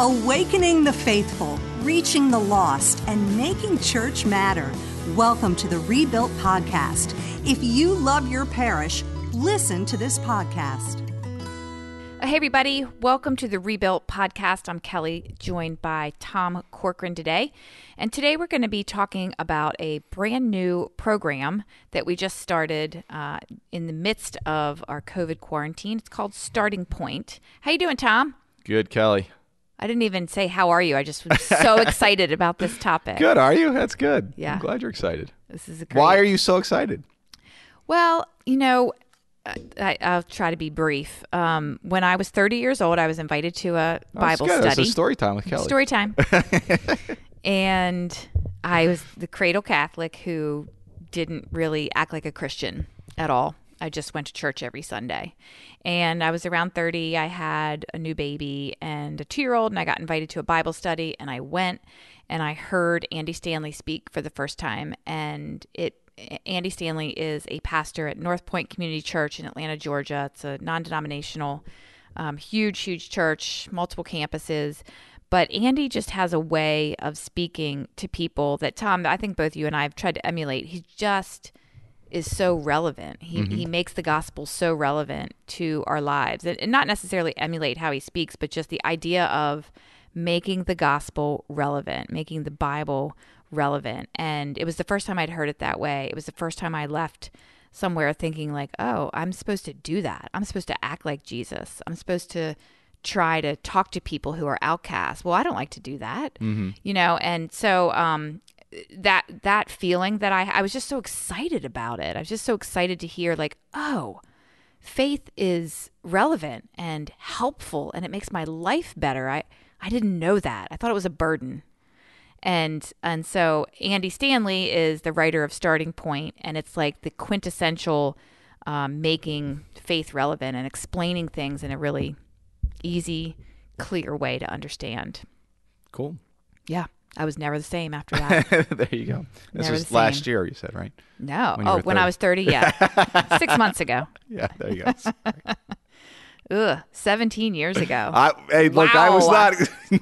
Awakening the faithful, reaching the lost, and making church matter. Welcome to the Rebuilt Podcast. If you love your parish, listen to this podcast. Hey, everybody. Welcome to the Rebuilt Podcast. I'm Kelly, joined by Tom Corcoran today. And today we're going to be talking about a brand new program that we just started uh, in the midst of our COVID quarantine. It's called Starting Point. How you doing, Tom? Good, Kelly. I didn't even say how are you. I just was so excited about this topic. Good, are you? That's good. Yeah. I'm glad you're excited. This is a great. Why are you so excited? Well, you know, I, I'll try to be brief. Um, when I was 30 years old, I was invited to a Bible That's good. study. It's a story time with Kelly. Story time. and I was the cradle Catholic who didn't really act like a Christian at all. I just went to church every Sunday. And I was around 30. I had a new baby and a two year old, and I got invited to a Bible study. And I went and I heard Andy Stanley speak for the first time. And it Andy Stanley is a pastor at North Point Community Church in Atlanta, Georgia. It's a non denominational, um, huge, huge church, multiple campuses. But Andy just has a way of speaking to people that, Tom, I think both you and I have tried to emulate. He just is so relevant. He, he makes the gospel so relevant to our lives. And, and not necessarily emulate how he speaks, but just the idea of making the gospel relevant, making the Bible relevant. And it was the first time I'd heard it that way. It was the first time I left somewhere thinking like, "Oh, I'm supposed to do that. I'm supposed to act like Jesus. I'm supposed to try to talk to people who are outcasts." Well, I don't like to do that. You know, and so um that that feeling that I I was just so excited about it. I was just so excited to hear like, "Oh, faith is relevant and helpful and it makes my life better." I I didn't know that. I thought it was a burden and and so Andy Stanley is the writer of Starting Point, and it's like the quintessential um, making faith relevant and explaining things in a really easy, clear way to understand. Cool. Yeah, I was never the same after that. there you go. This Never was last year, you said, right? No, When oh, when I was thirty, yeah, six months ago. Yeah, there you go. Ugh, seventeen years ago. I, hey, look, I was not.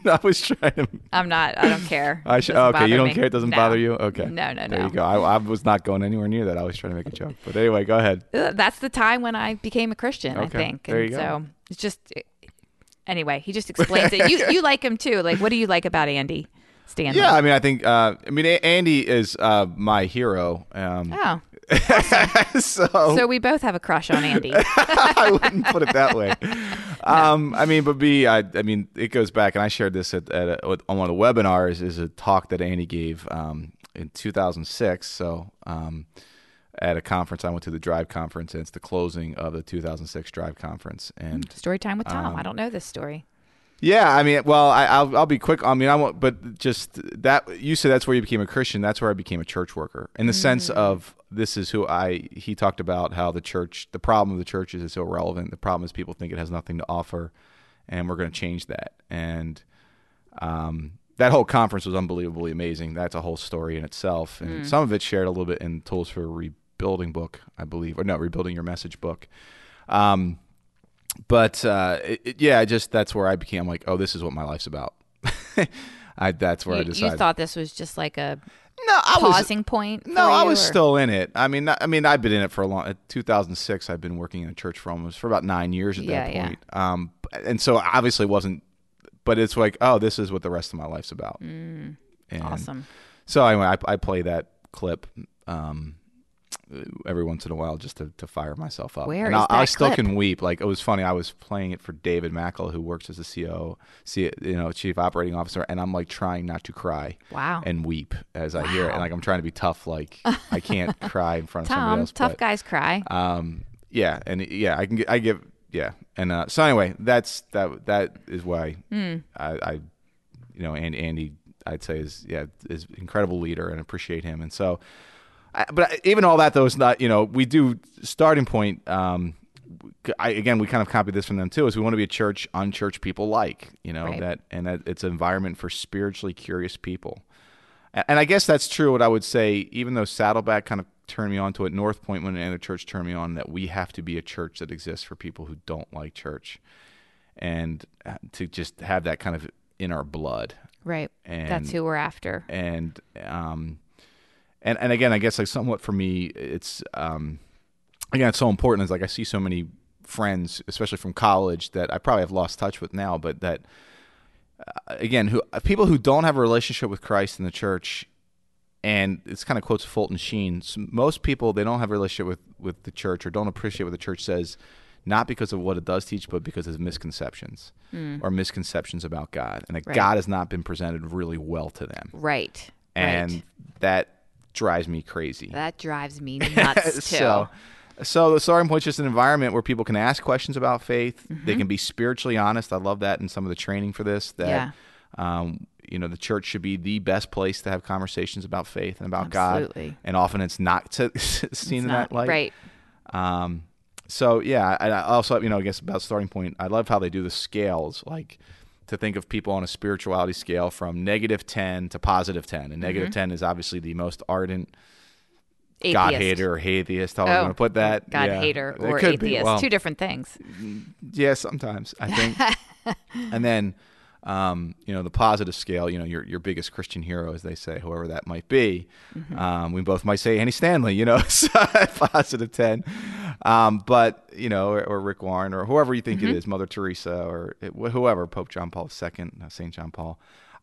I was trying to. I'm not. I don't care. I It should, okay, you don't me. care. It doesn't No. bother you. Okay. No, no, no. There you go. I, I was not going anywhere near that. I was trying to make a joke. But anyway, go ahead. Uh, that's the time when I became a Christian, I think. there and you go. so it's just anyway, he just explains it. You you like him too. Like what do you like about Andy Stanley? Yeah, I mean, I think. Uh, I mean, A- Andy is uh, my hero. Um, Oh. so So we both have a crush on Andy. I wouldn't put it that way. Um, I mean, but B, I, I mean, it goes back, and I shared this at, at a, on one of the webinars. Is a talk that Andy gave um, in 2006. So um, at a conference, I went to the Drive conference, and it's the closing of the 2006 Drive conference. And Story time with Tom. Um, I don't know this story. Yeah, I mean, well, I, I'll I'll be quick. I mean, I won't, but just that you said that's where you became a Christian. That's where I became a church worker in the sense of this is who I. He talked about how the church, the problem of the church is it's irrelevant. The problem is people think it has nothing to offer, and we're going to change that. And um, that whole conference was unbelievably amazing. That's a whole story in itself, and some of it shared a little bit in Tools for Rebuilding book, I believe, or no, Rebuilding Your Message book. Um, but uh, it, yeah, I just that's where I became like, oh, this is what my life's about. I that's where I You, decided. you thought this was just like a no, I was pausing point. no, I was or- still in it. I mean, I mean, I've been in it for a long. 2006, I've been working in a church for almost for about nine years at Yeah, that yeah. point. Um, and so obviously wasn't, but it's like, oh, this is what the rest of my life's about. and Mm, awesome. So anyway, I, I play that clip um, every once in a while just to, to fire myself up. Where and is I, I still clip? can weep. Like it was funny. I was playing it for David Mackel, who works as a CO, C, you know, chief operating officer, and I'm like trying not to cry. Wow. And weep as I hear it, and like I'm trying to be tough. Like I can't cry in front of somebody Tom, else. tough but, guys cry. Um, yeah, and yeah, I can get, I give, yeah, and uh, so anyway, that's that. That is why Hmm. I, I, you know, and Andy, I'd say is yeah, is incredible leader and appreciate him, and so. But even all that though is not you know we do starting point. Um, I, again, we kind of copy this from them too. Is we want to be a church unchurched people like you know Right. that and that it's an environment for spiritually curious people. And I guess that's true. What I would say, even though Saddleback kind of turned me on to it, North Point, when another church turned me on, that we have to be a church that exists for people who don't like church, and uh, to just have that kind of in our blood. Right. And- That's who we're after. and um and and again i guess like somewhat for me it's um again it's so important is like i see so many friends especially from college that i probably have lost touch with now but that uh, again who people who don't have a relationship with christ in the church and it's kind of quotes fulton sheen most people they don't have a relationship with with the church or don't appreciate what the church says not because of what it does teach but because of misconceptions or misconceptions about god and that Right. god has not been presented really well to them Right. and right. that drives me crazy. that drives me nuts too. so, so the starting point is just an environment where people can ask questions about faith. They Mm-hmm. can be spiritually honest. I love that in some of the training for this. That Yeah. um, you know, the church should be the best place to have conversations about faith and about Absolutely. God. And often it's not to, seen It's in not- that light. Right. Um, so yeah, I, I also you know I guess about starting point. I love how they do the scales, like to think of people on a spirituality scale from negative ten to positive ten, and negative mm-hmm. ten is obviously the most ardent God hater or atheist. How am I going to put that? God Yeah. hater or atheist. Well, Two different things. yeah, sometimes I think. and then, um, you know, the positive scale. You know, your your biggest Christian hero, as they say, whoever that might be. Mm-hmm. Um, we both might say Andy Stanley. You know, positive ten. Um, but you know, or, or Rick Warren, or whoever you think Mm-hmm. it is, Mother Teresa, or it, whoever, Pope John Paul II, uh, Saint John Paul.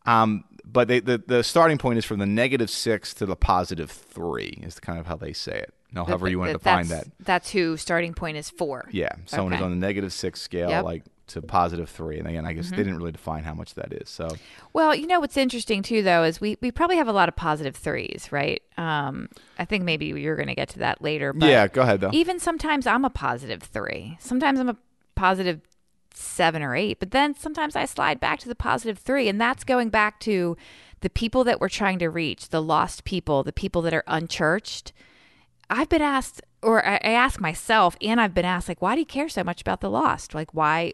Um, but they, the the starting point is from the negative six to the positive three. Is kind of how they say it. Now, however you want to define that. That's who starting point is for. Yeah, someone who's Okay. on the negative six scale, Yep. Like to positive three, and again, I guess they didn't really define how much that is. So Well, you know what's interesting too, though, is we, we probably have a lot of positive threes, right? Um, I think maybe you're going to get to that later. But yeah, go ahead though. Even sometimes I'm a positive three. Sometimes I'm a positive seven or eight, but then sometimes I slide back to the positive three. And that's going back to the people that we're trying to reach, the lost people, the people that are unchurched. I've been asked, or I ask myself, and I've been asked, like, why do you care so much about the lost? Like, why?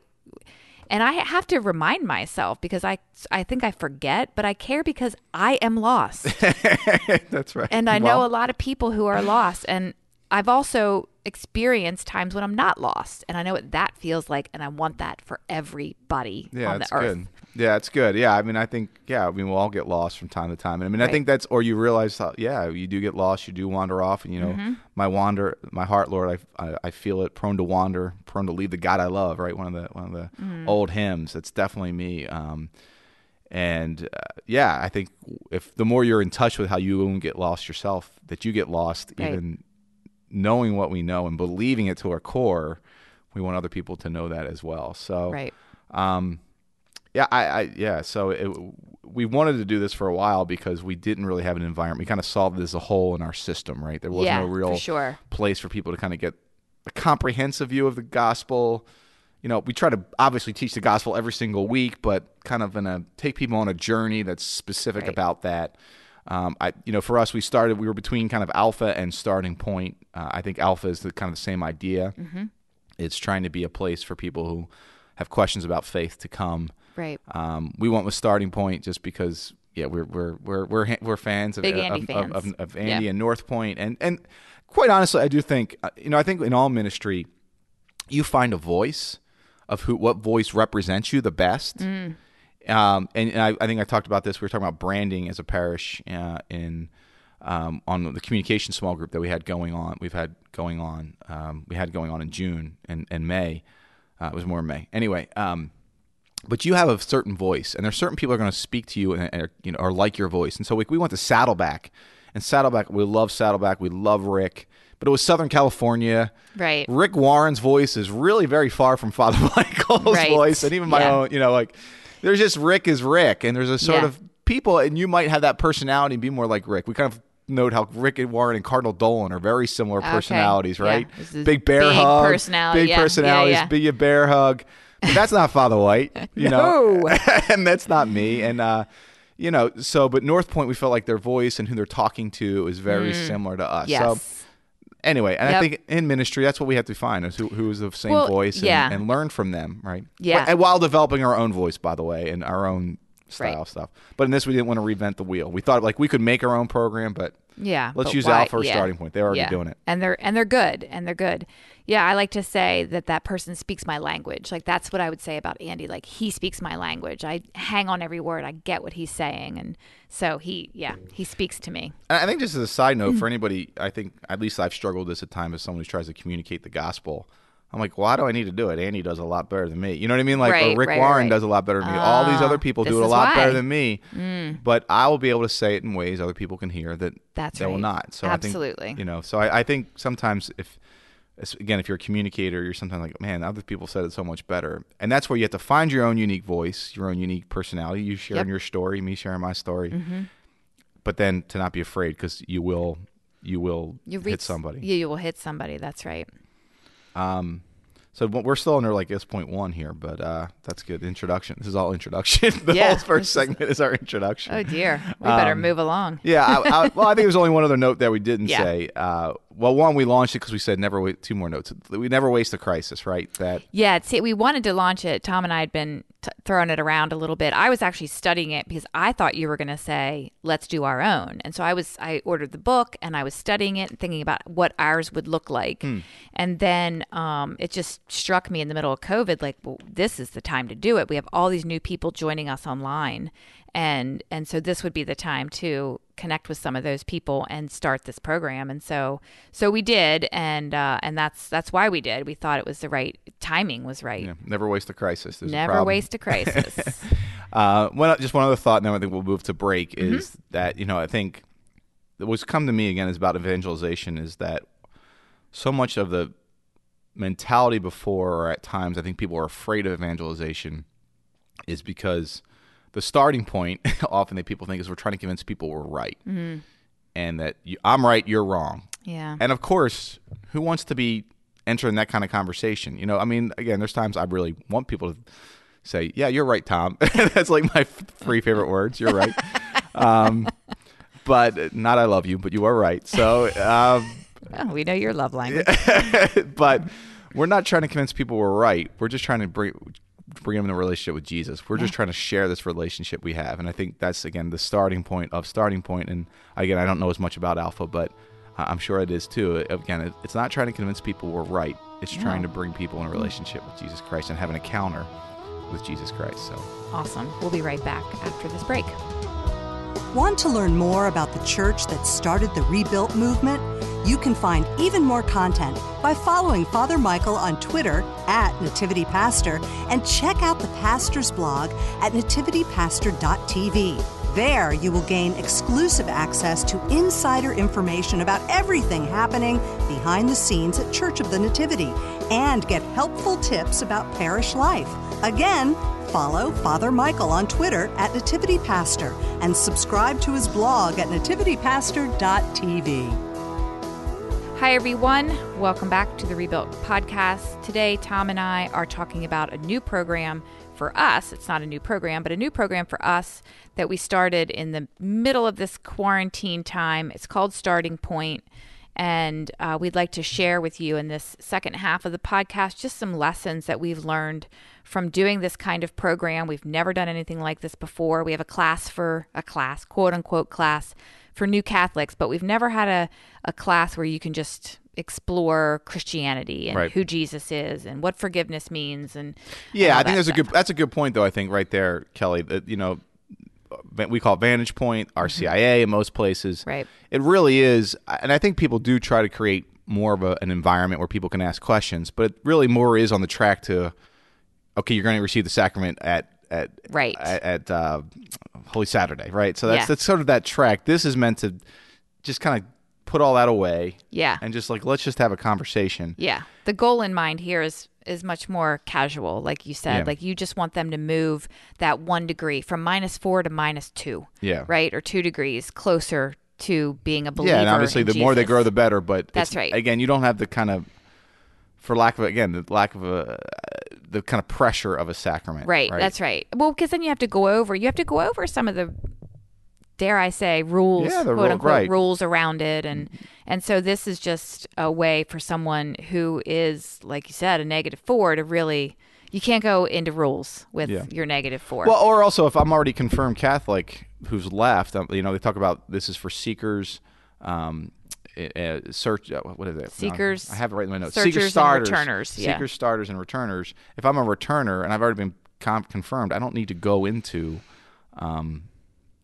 And I have to remind myself because I, I think I forget, but I care because I am lost. That's right. And I know a lot of people who are lost. And I've also experienced times when I'm not lost. And I know what that feels like. And I want that for everybody yeah, on the earth. good. Yeah, it's good. Yeah, I mean, I think yeah, I mean, we'll all get lost from time to time, and I mean, I think that's or you realize, how, yeah, you do get lost, you do wander off, and you know, Mm-hmm. my wander, my heart, Lord, I, I I feel it, prone to wander, prone to leave the God I love, right? One of the one of the Mm-hmm. old hymns. That's definitely me. Um, and uh, yeah, I think if the more you're in touch with how you won't get lost yourself, that you get lost, Right. even knowing what we know and believing it to our core, we want other people to know that as well. So, Right. um, yeah, I, I yeah. So it, we wanted to do this for a while because we didn't really have an environment. We kind of solved this as a hole in our system, right? There was Yeah, no for real sure. place for people to kind of get a comprehensive view of the gospel. You know, we try to obviously teach the gospel every single week, but kind of in a take people on a journey that's specific Right. about that. Um, I, you know, for us, we started. We were between kind of alpha and starting point. Uh, I think alpha is the kind of the same idea. Mm-hmm. It's trying to be a place for people who have questions about faith to come. Right. Um, we went with starting point just because, yeah, we're we're we're we're, we're fans of Big Andy of, fans. of, of Andy Yeah. and North Point, and and quite honestly, I do think uh, you know I think in all ministry, you find a voice of who what voice represents you the best. Mm. Um, and, and I, I think I talked about this. We were talking about branding as a parish uh, in um, on the communication small group that we had going on. We've had going on. Um, we had going on in June and, and May. Uh, it was more in May. Anyway, um, but you have a certain voice, and there's certain people are going to speak to you and, you know are like your voice. And so we, we went to Saddleback, and Saddleback we love Saddleback. We love Rick, but it was Southern California. Right. Rick Warren's voice is really very far from Father Michael's Right. voice, and even my Yeah. own. You know, like there's just Rick is Rick, and there's a sort Yeah. of people, and you might have that personality and be more like Rick. We kind of note how Rick and Warren and Cardinal Dolan are very similar Okay. personalities, Yeah. right? Is Big bear big hug, personality. big Yeah. Yeah, personalities, yeah. big bear hug. That's not Father White, you know, and that's not me, and. uh you know, so but North Point, we felt like their voice and who they're talking to is very similar to us. Mm. Yes. So anyway, and I think in ministry, that's what we have to find is who, who is the same Well, voice and, yeah. and learn from them, right? Yeah. And while developing our own voice, by the way, and our own style Right. stuff. But in this, we didn't want to reinvent the wheel. We thought like we could make our own program, but Yeah. Let's but use why- Al for a yeah. starting point. They're already Yeah. doing it. And they're and they're good. And they're good. Yeah, I like to say that that person speaks my language. Like that's what I would say about Andy. Like he speaks my language. I hang on every word. I get what he's saying. And so he yeah, he speaks to me. I think just as a side note Mm. for anybody, I think at least I've struggled this at times as someone who tries to communicate the gospel. I'm like, why do I need to do it? Andy does a lot better than me. You know what I mean? Like, or Right, Rick right, Warren right. does a lot better than me. All these other Ah, people do it a lot better than me. But I will be able to say it in ways other people can hear that That's they will not. So I Absolutely. think, you know, so I, I think sometimes if, again, if you're a communicator, you're sometimes like, man, other people said it so much better. And that's where you have to find your own unique voice, your own unique personality. You sharing Yep. your story, me sharing my story. But then to not be afraid because you will, you will You hit reach somebody. You, you will hit somebody. That's right. Um, so we're still under like this point one here, but uh, that's good. Introduction. This is all introduction. the Yeah, whole first segment is our introduction. Oh dear. We better Um, move along. Yeah. I, I, well, I think there's only one other note that we didn't Yeah. say. Uh, well, one we launched it because we said never wait. Two more notes. We never waste a crisis, right? That Yeah, see, we wanted to launch it. Tom and I had been t- throwing it around a little bit. I was actually studying it because I thought you were going to say, "Let's do our own." And so I was I ordered the book and I was studying it and thinking about what ours would look like. And then um, it just struck me in the middle of COVID, like, well, this is the time to do it. We have all these new people joining us online, and and so this would be the time to connect with some of those people and start this program. And so so we did, and uh, and that's that's why we did. We thought it was the right timing was right. yeah, never waste a crisis. There's Never problem. waste a crisis. Uh, one, just one other thought, and then I think we'll move to break. Mm-hmm. Is that you know I think what's come to me again is about evangelization is that so much of the mentality before, or at times, I think people are afraid of evangelization, is because the starting point often that people think is we're trying to convince people we're right, Mm-hmm. and that you, I'm right, you're wrong. yeah. And of course, who wants to be entering that kind of conversation? You know, I mean, again, there's times I really want people to say, "Yeah, you're right, Tom." That's like my three favorite words. You're right. um, but not "I love you," but you are right. So, um, Oh, we know your love language. but we're not trying to convince people we're right. We're just trying to bring bring them in a relationship with Jesus. We're just trying to share this relationship we have, and I think that's again the starting point of starting point. And again, I don't know as much about Alpha, but I- I'm sure it is too. Again, it's not trying to convince people we're right. It's trying to bring people in a mm. relationship with Jesus Christ and have an encounter with Jesus Christ. So. Awesome. We'll be right back after this break. Want to learn more about the church that started the Rebuilt movement? You can find even more content by following Father Michael on Twitter at Nativity Pastor and check out the pastor's blog at nativitypastor.tv. There, you will gain exclusive access to insider information about everything happening behind the scenes at Church of the Nativity and get helpful tips about parish life. Again, follow Father Michael on Twitter at Nativity Pastor and subscribe to his blog at nativitypastor.tv. Hi, everyone. Welcome back to the Rebuilt podcast. Today, Tom and I are talking about a new program for us. It's not a new program, but a new program for us that we started in the middle of this quarantine time. It's called Starting Point, And uh, we'd like to share with you in this second half of the podcast just some lessons that we've learned from doing this kind of program. We've never done anything like this before. We have a class for a class, quote unquote, class for new Catholics, but we've never had a, a class where you can just explore Christianity and Right. who Jesus is and what forgiveness means and Yeah, I think that there's a good. That's a good point, though. I think right there, Kelly. That you know, we call it Vantage Point, RCIA in most places. Mm-hmm. Right. It really is, and I think people do try to create more of a, an environment where people can ask questions, but it really more is on the track to, okay, you're going to receive the sacrament at at Right. at, at uh, Holy Saturday, right? So that's Yeah. that's sort of that track. This is meant to just kind of put all that away. Yeah. And just like let's just have a conversation. Yeah. The goal in mind here is is much more casual, like you said. Yeah. Like you just want them to move that one degree from minus four to minus two. Yeah. Right? Or two degrees closer to being a believer. Yeah, and obviously the more they grow, the better. But That's right. Again, you don't have the kind of, for lack of again, the lack of a, the kind of pressure of a sacrament. Right, that's right. Well, because then you have to go over. You have to go over some of the, dare I say, rules, Yeah, the quote rule- unquote, right. rules around it, and and so this is just a way for someone who is, like you said, a negative four to really You can't go into rules with Yeah. your negative four. Well, or also if I'm already confirmed Catholic who's left, um, you know, they talk about this is for seekers, um, uh, search. Uh, what is it? Seekers, I have it right in my notes. searchers, Seekers, and starters, returners, yeah. Seekers, starters, and returners. If I'm a returner and I've already been com- confirmed, I don't need to go into um,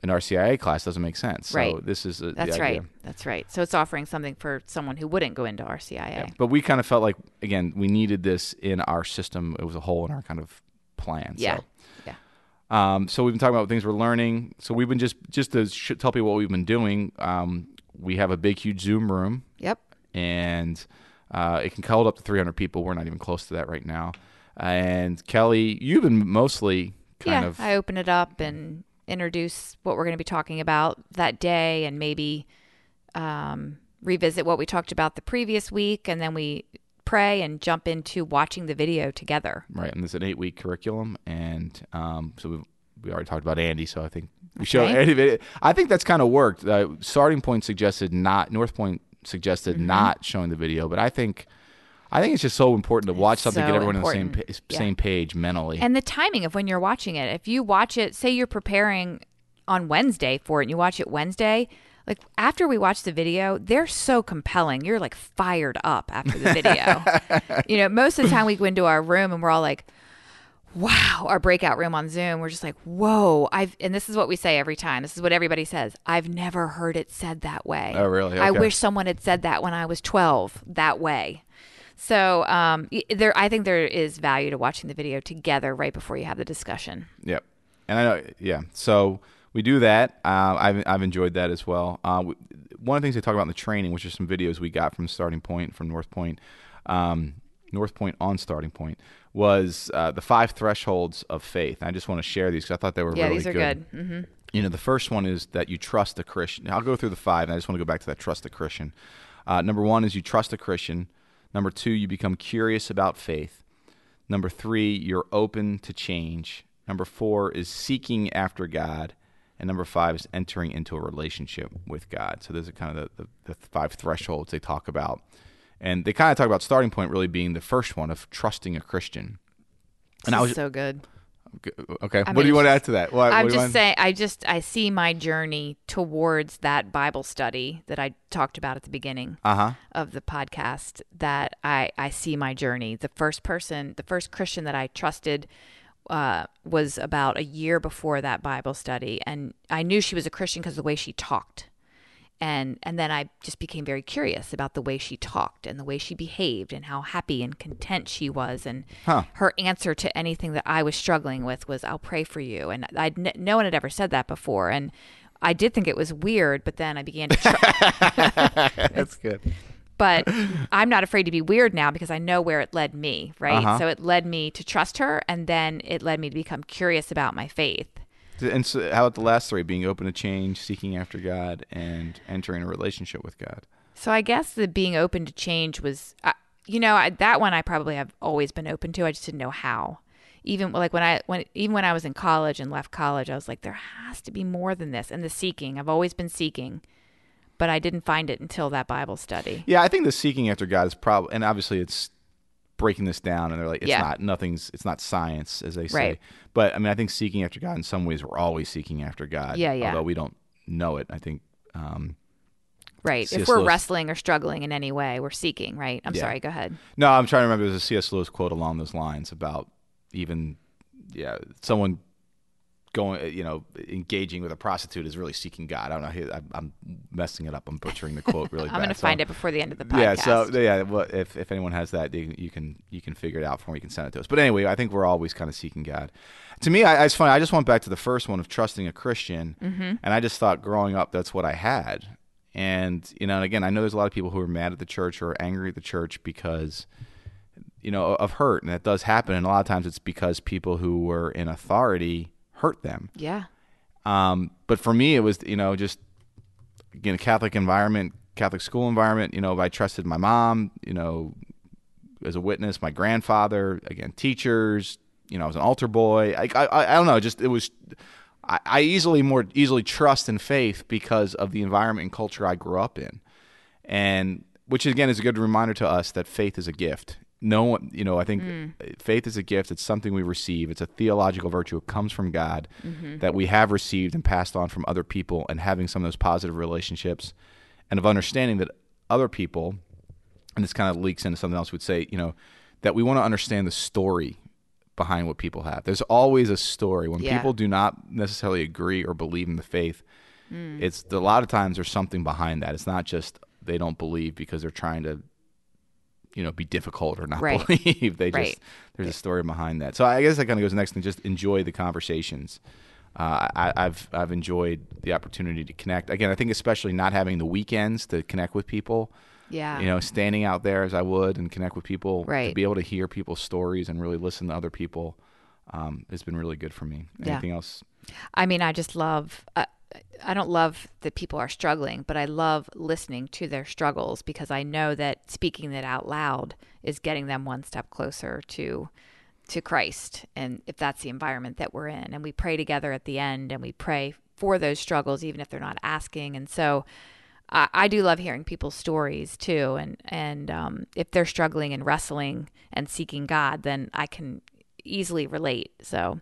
an RCIA class. Doesn't make sense. So Right. this is a, That's right. That's right. So it's offering something for someone who wouldn't go into RCIA. But we kind of felt like again we needed this in our system. It was a hole in our kind of plan. Yeah. So. Yeah. Um, so we've been talking about things we're learning. So we've been just just to sh- tell people what we've been doing. Um, we have a big, huge Zoom room, Yep. and uh, it can hold up to 300 people. We're not even close to that right now. And Kelly, you've been mostly kind yeah. of I open it up and introduce what we're going to be talking about that day, and maybe um, revisit what we talked about the previous week, and then we pray and jump into watching the video together. right. And this is an eight week curriculum, and um, so we we already talked about Andy. So I think we show Okay. Andy. video- I think that's kind of worked. Uh, starting point suggested not North Point suggested Mm-hmm. not showing the video, but I think. I think it's just so important to watch something, so get everyone on the same pa- Yeah. same page mentally. And the timing of when you're watching it. If you watch it, say you're preparing on Wednesday for it and you watch it Wednesday, like after we watch the video, they're so compelling. You're like fired up after the video. you know, most of the time we go into our room and we're all like, wow, our breakout room on Zoom, we're just like, whoa, I've, and this is what we say every time. This is what everybody says. I've never heard it said that way. Oh, really? I wish someone had said that when I was 12 that way. So um, there, I think there is value to watching the video together right before you have the discussion. Yep. And I know, yeah. So we do that. Uh, I've, I've enjoyed that as well. Uh, we, one of the things they talk about in the training, which are some videos we got from Starting Point, from North Point, um, North Point on Starting Point, was uh, the five thresholds of faith. I just want to share these because I thought they were really good. Yeah, really these are good. hmm you know, the first one is that you trust a Christian. I'll go through the five, and I just want to go back to that trust a Christian. Uh, number one is you trust a Christian. Number two, you become curious about faith. Number three, you're open to change. Number four is seeking after God. And number five is entering into a relationship with God. So those are kind of the, the, the five thresholds they talk about. And they kind of talk about starting point really being the first one of trusting a Christian. And I was so good. okay. I what mean, do you want to add to that? What, what I'm you just saying. I just I see my journey towards that Bible study that I talked about at the beginning Uh-huh. of the podcast. That I I see my journey. The first person, the first Christian that I trusted. Uh, was about a year before that Bible study, and I knew she was a Christian because of the way she talked, and and then I just became very curious about the way she talked and the way she behaved and how happy and content she was, and Huh. her answer to anything that I was struggling with was "I'll pray for you," and I no one had ever said that before, and I did think it was weird, but then I began to try. That's good. but I'm not afraid to be weird now because I know where it led me, right? Uh-huh. So it led me to trust her, and then it led me to become curious about my faith. And so, how about the last three? Being open to change, seeking after God, and entering a relationship with God. So I guess the being open to change was, uh, you know, I, that one I probably have always been open to. I just didn't know how. Even like when I when even when I was in college and left college, I was like, there has to be more than this. And the seeking, I've always been seeking, but I didn't find it until that Bible study. Yeah, I think the seeking after God is probably, and obviously it's breaking this down, and they're like, it's Yeah. not, nothing's, it's not science, as they say. Right. But I mean, I think seeking after God in some ways, we're always seeking after God. Yeah, yeah. Although we don't know it, I think. Um, Right. C.S. if we're Lewis- wrestling or struggling in any way, we're seeking. Right. I'm Yeah. sorry. Go ahead. no, I'm trying to remember. There's a C.S. Lewis quote along those lines about even, yeah, someone going, you know, engaging with a prostitute is really seeking God. I don't know. I'm messing it up. I'm butchering the quote really I'm bad. to so- find it before the end of the podcast. Yeah, so yeah, well, if if anyone has that, you, you can you can figure it out for me. You can send it to us. But anyway, I think we're always kind of seeking God. To me, I, it's funny. I just went back to the first one of trusting a Christian, Mm-hmm. and I just thought growing up that's what I had. And you know, and again, I know there's a lot of people who are mad at the church or angry at the church because you know of hurt, and that does happen. And a lot of times it's because people who were in authority hurt them. yeah. Um, but for me, it was you know just again a Catholic environment, Catholic school environment. You know, I trusted my mom. You know, as a witness, my grandfather. Again, teachers. You know, I was an altar boy. I I, I don't know. Just it was. I, I easily more easily trust in faith because of the environment and culture I grew up in, and which again is a good reminder to us that faith is a gift. No one, you know, I think Mm. faith is a gift. It's something we receive. It's a theological virtue. It comes from God Mm-hmm. that we have received and passed on from other people, and having some of those positive relationships, and of understanding that other people, and this kind of leaks into something else. Would say, you know, that we want to understand the story behind what people have. There's always a story when Yeah. people do not necessarily agree or believe in the faith. Mm. It's a lot of times there's something behind that. It's not just they don't believe because they're trying to you know be difficult or not Right. believe they Right. just there's a story behind that so i guess that kind of goes next and just enjoy the conversations uh, I, I've I've enjoyed the opportunity to connect again. I think especially not having the weekends to connect with people. Yeah. You know, standing out there as I would and connect with people. Right, To be able to hear people's stories and really listen to other people um, has been really good for me. Yeah. Anything else? I mean, I just love. Uh, I don't love that people are struggling, but I love listening to their struggles because I know that speaking that out loud is getting them one step closer to to Christ. And if that's the environment that we're in, and we pray together at the end, and we pray for those struggles, even if they're not asking. And so, I, I do love hearing people's stories too. And and um, if they're struggling and wrestling and seeking God, then I can easily relate. So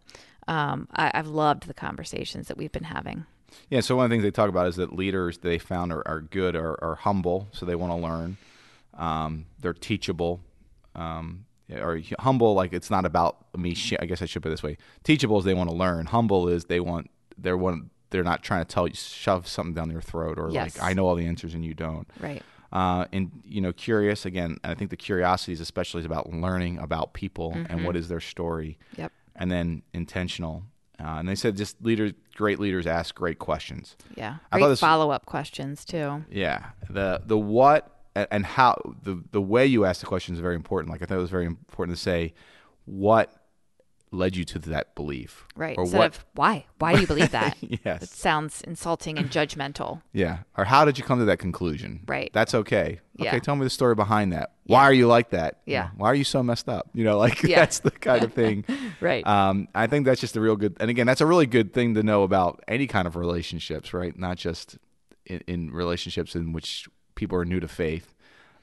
um, I, I've loved the conversations that we've been having. Yeah. So one of the things they talk about is that leaders they found are, are good are, are humble, so they want to learn. Um, they're teachable. Um, or humble, like it's not about me. Sh- I guess I should put it this way: teachable is they want to learn. Humble is they want they're one. They're not trying to tell you shove something down your throat or Yes. like I know all the answers and you don't. Right. uh, and you know curious again and i think the curiosity is especially is about learning about people and what is their story Yep. and then intentional uh, and they said just leaders great leaders ask great questions Yeah. Great follow up questions too. yeah the the what and how the the way you ask the question is very important like i thought it was very important to say what led you to that belief Right. or Instead what of why? Why do you believe that? Yes. It sounds insulting and judgmental. yeah or how did you come to that conclusion Right. that's okay Yeah. okay tell me the story behind that why are you like that Yeah. why are you so messed up you know like Yeah. that's the kind of thing Right. um, i think that's just a real good and again that's a really good thing to know about any kind of relationships right not just in, in relationships in which people are new to faith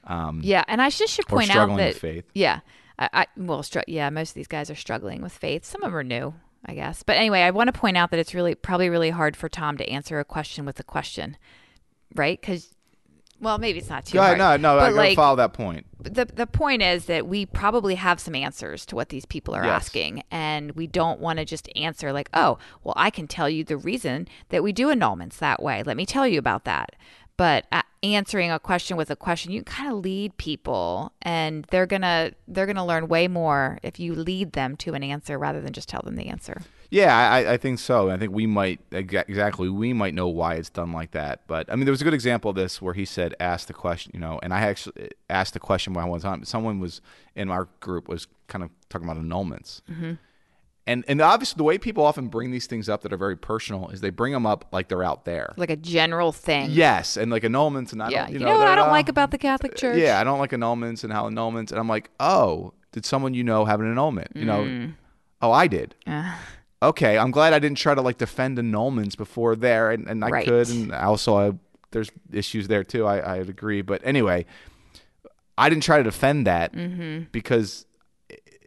um, yeah. And I just should point out that faith Yeah. I, I well, str- yeah, most of these guys are struggling with faith. Some of them are new, I guess. But anyway, I want to point out that it's really probably really hard for Tom to answer a question with a question, right? Because, well, maybe it's not too yeah hard. no no i but like, follow that point the the point is that we probably have some answers to what these people are Yes. asking and we don't want to just answer like oh well i can tell you the reason that we do annulments that way let me tell you about that but uh, answering a question with a question you kind of lead people and they're gonna they're gonna learn way more if you lead them to an answer rather than just tell them the answer Yeah, I, I think so. I think we might exactly we might know why it's done like that. But I mean, there was a good example of this where he said, "Ask the question," you know, and I actually asked the question one time. Someone was in our group was kind of talking about annulments, Mm-hmm. And and obviously the way people often bring these things up that are very personal is they bring them up like they're out there. like a general thing Yes, and like annulments, and I yeah don't, you, you, know, what i don't like about the catholic church Yeah, I don't like annulments and how annulments, and I'm like, oh, did someone you know have an annulment? You know, Mm. oh, I did. Uh, okay, I'm glad I didn't try to like defend annulments before there, and, and I Right. could, and also I, there's issues there too. I I agree, but anyway, I didn't try to defend that Mm-hmm. because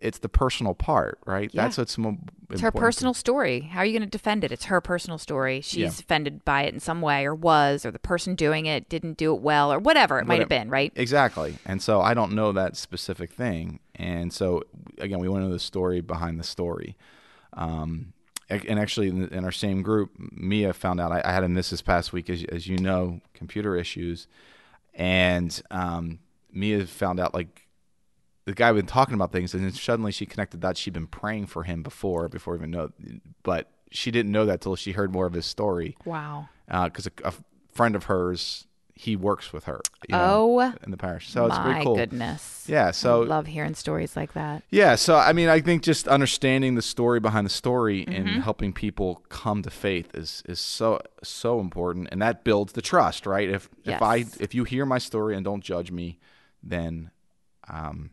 it's the personal part, right? Yeah. That's what's mo- It's her personal story. How are you going to defend it? It's her personal story. She's Yeah. offended by it in some way, or was, or the person doing it didn't do it well, or whatever it might have been, right? Exactly. And so I don't know that specific thing. And so again, we went into the story behind the story. Um, and actually, in, in our same group, Mia found out I, I had a miss this past week, as, as you know, computer issues. And um, Mia found out like the guy been talking about things, and then suddenly she connected that she'd been praying for him before, before even know, but she didn't know that till she heard more of his story Wow. because a, a friend of hers he works with her you know, Oh, in the parish so it's My pretty cool goodness. yeah so I love hearing stories like that. yeah so i mean i think just understanding the story behind the story and Mm-hmm. helping people come to faith is is so so important and that builds the trust right if if i if you hear my story and don't judge me then um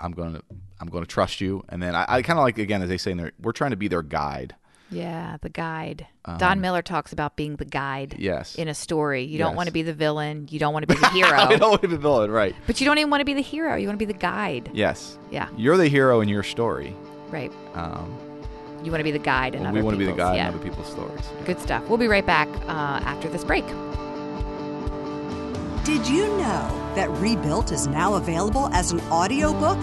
i'm gonna i'm gonna trust you and then i, I kind of like again as they say in there we're trying to be their guide Yeah, the guide. Don Miller talks about being the guide. Um, Yes. In a story, you don't want to be the villain. You don't want to be the I hero. don't want to be the villain, right? but you don't even want to be the hero. You want to be the guide. Yes. Yeah. You're the hero in your story. Right. Um, You want to be the guide in well, other we want to be the guide Yeah. in other people's stories. Good stuff. We'll be right back uh, after this break. Did you know that Rebuilt is now available as an audiobook?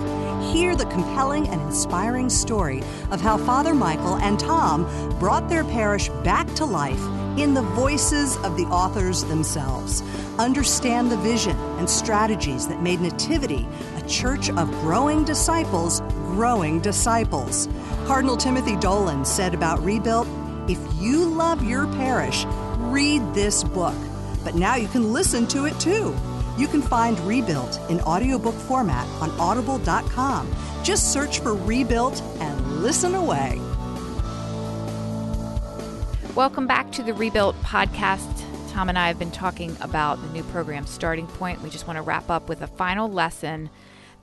Hear the compelling and inspiring story of how Father Michael and Tom brought their parish back to life in the voices of the authors themselves. Understand the vision and strategies that made Nativity a church of growing disciples, growing disciples. Cardinal Timothy Dolan said about Rebuilt if you love your parish, read this book. But now you can listen to it too. You can find Rebuilt in audiobook format on audible.com. Just search for Rebuilt and listen away. Welcome back to the Rebuilt podcast. Tom and I have been talking about the new program Starting Point. We just want to wrap up with a final lesson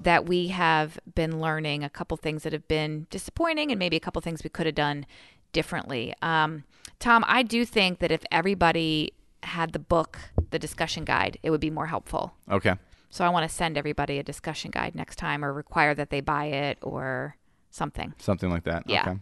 that we have been learning, a couple things that have been disappointing, and maybe a couple things we could have done differently. Um, Tom, I do think that if everybody had the book, the discussion guide, it would be more helpful. Okay. So I want to send everybody a discussion guide next time or require that they buy it or something. Something like that. Yeah. Okay.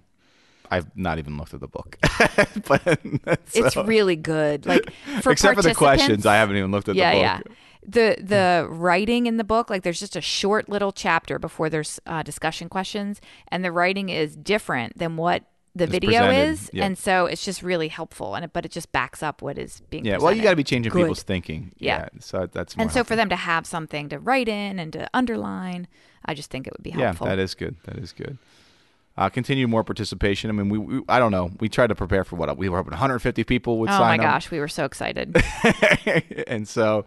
I've not even looked at the book, but It's really good. Like for except for the questions, I haven't even looked at yeah, the yeah. book. The the writing in the book, like there's just a short little chapter before there's uh, discussion questions, and the writing is different than what the video presented, is, yeah. and so it's just really helpful. And it, but it just backs up what is being. Yeah. Well, you got to be changing Good. people's thinking. Yeah. So that's more And so for them to have something to write in and to underline, I just think it would be helpful. Yeah, that is good. That is good. Uh, continue more participation. I mean, we, we I don't know. We tried to prepare for what we were hoping 150 people would sign. Oh my sign up. gosh, we were so excited. and so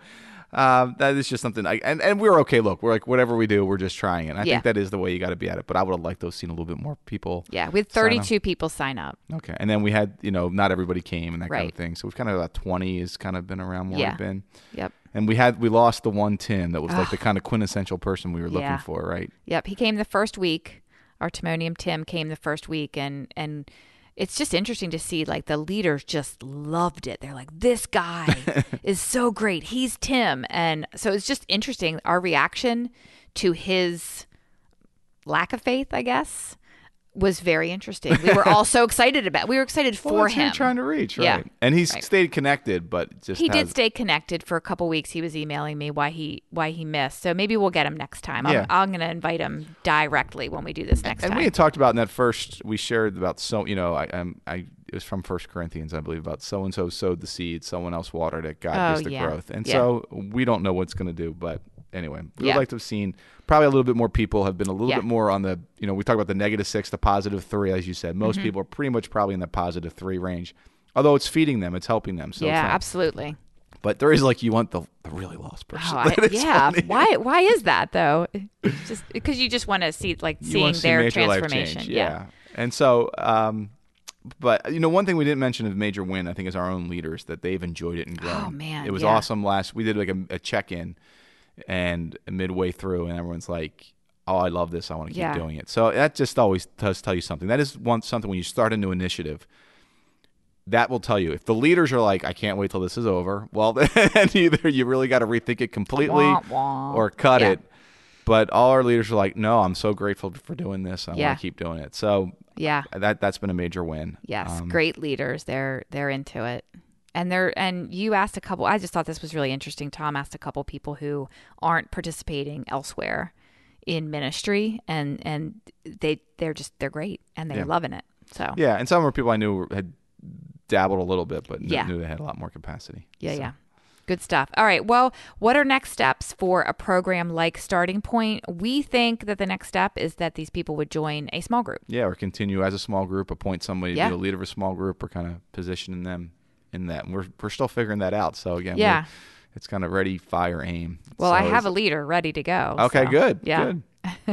um, that is just something. I, and and we're okay. Look, we're like whatever we do, we're just trying it. And I Yeah. think that is the way you got to be at it. But I would have liked to have seen a little bit more people. yeah, we had sign 32 people sign up. Okay, and then we had you know not everybody came and that kind of thing. So we've kind of about 20 has kind of been around where Yeah. we've been. Yep. And we had we lost the one Tim that was like the kind of quintessential person we were looking Yeah. for, right? Yep, he came the first week. Our Timonium Tim came the first week, and and it's just interesting to see like the leaders just loved it. They're like, "This guy is so great. He's Tim," and so it's just interesting our reaction to his lack of faith. I guess was very interesting. We were all so excited about. We were excited Well, for that's who you're him. trying to reach, right? Yeah. And he Right. stayed connected, but just he did stay connected for a couple weeks. He was emailing me why he why he missed. So maybe we'll get him next time. Yeah. I'm, I'm going to invite him directly when we do this next and time. And we had talked about in that first we shared about so you know I um, I it was from First Corinthians I believe about so and so sowed the seed, someone else watered it, God Oh, gives the yeah. growth, and Yeah. so we don't know what's going to do, but anyway, we Yeah. would like to have seen probably a little bit more people have been a little Yeah. bit more on the you know we talked about the negative six, the positive three, as you said. Mm-hmm. Most people are pretty much probably in the positive three range, although it's feeding them, it's helping them. So yeah, not- absolutely. But there is like you want the, the really lost person. Oh, I, yeah. Why? Why is that though? It's just because you just want to see like seeing see their transformation. change. yeah. And so, um, but you know, one thing we didn't mention of major win, I think, is our own leaders that they've enjoyed it and grown. Oh, man, it was yeah. awesome. Last we did like a, a check in, and midway through, and everyone's like, "Oh, I love this. I want to keep Yeah. doing it." So that just always does tell you something. That is one something when you start a new initiative. That will tell you if the leaders are like, "I can't wait till this is over." Well, then either you really got to rethink it completely, Wah, wah. or cut Yeah. it. But all our leaders are like, "No, I'm so grateful for doing this. I Yeah. want to keep doing it." So Yeah. that that's been a major win. Yes. Um, Great leaders. They're they're into it. And they're and you asked a couple I just thought this was really interesting. Tom asked a couple people who aren't participating elsewhere in ministry and and they they're just they're great and they're Yeah. loving it. So Yeah, and some were people I knew had dabbled a little bit, but Yeah. knew they had a lot more capacity. Yeah, So- yeah. Good stuff. All right. Well, what are next steps for a program like Starting Point? We think that the next step is that these people would join a small group. Yeah, or continue as a small group, appoint somebody Yeah. to be the leader of a small group, or kind of positioning them in that. And we're we're still figuring that out. So again, Yeah. it's kind of ready, fire, aim. Well, So I have a leader ready to go. Okay, so, good. Yeah. Good.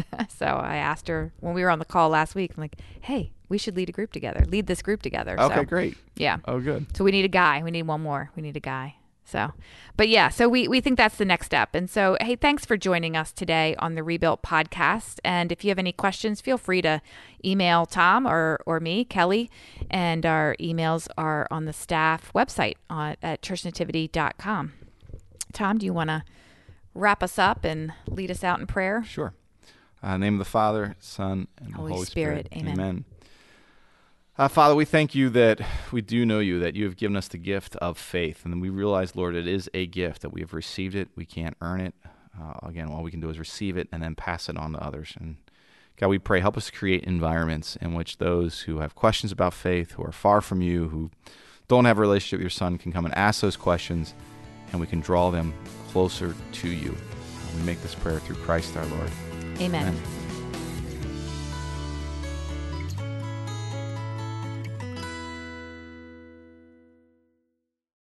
so I asked her when we were on the call last week. I'm like, "Hey, we should lead a group together. Lead this group together." Okay, so, great. Yeah. Oh, good. So we need a guy. We need one more. We need a guy. So, but yeah, so we, we think that's the next step. And so, hey, thanks for joining us today on the Rebuilt podcast. And if you have any questions, feel free to email Tom or, or me, Kelly. And our emails are on the staff website on, at churchnativity.com. Tom, do you want to wrap us up and lead us out in prayer? Sure. Uh, name of the Father, Son, and Holy Holy Spirit. Amen. Amen. Uh, Father, we thank you that we do know you, that you have given us the gift of faith. And we realize, Lord, it is a gift, that we have received it. We can't earn it. Uh, again, all we can do is receive it and then pass it on to others. And God, we pray, help us create environments in which those who have questions about faith, who are far from you, who don't have a relationship with your Son, can come and ask those questions, and we can draw them closer to you. We make this prayer through Christ our Lord. Amen. Amen.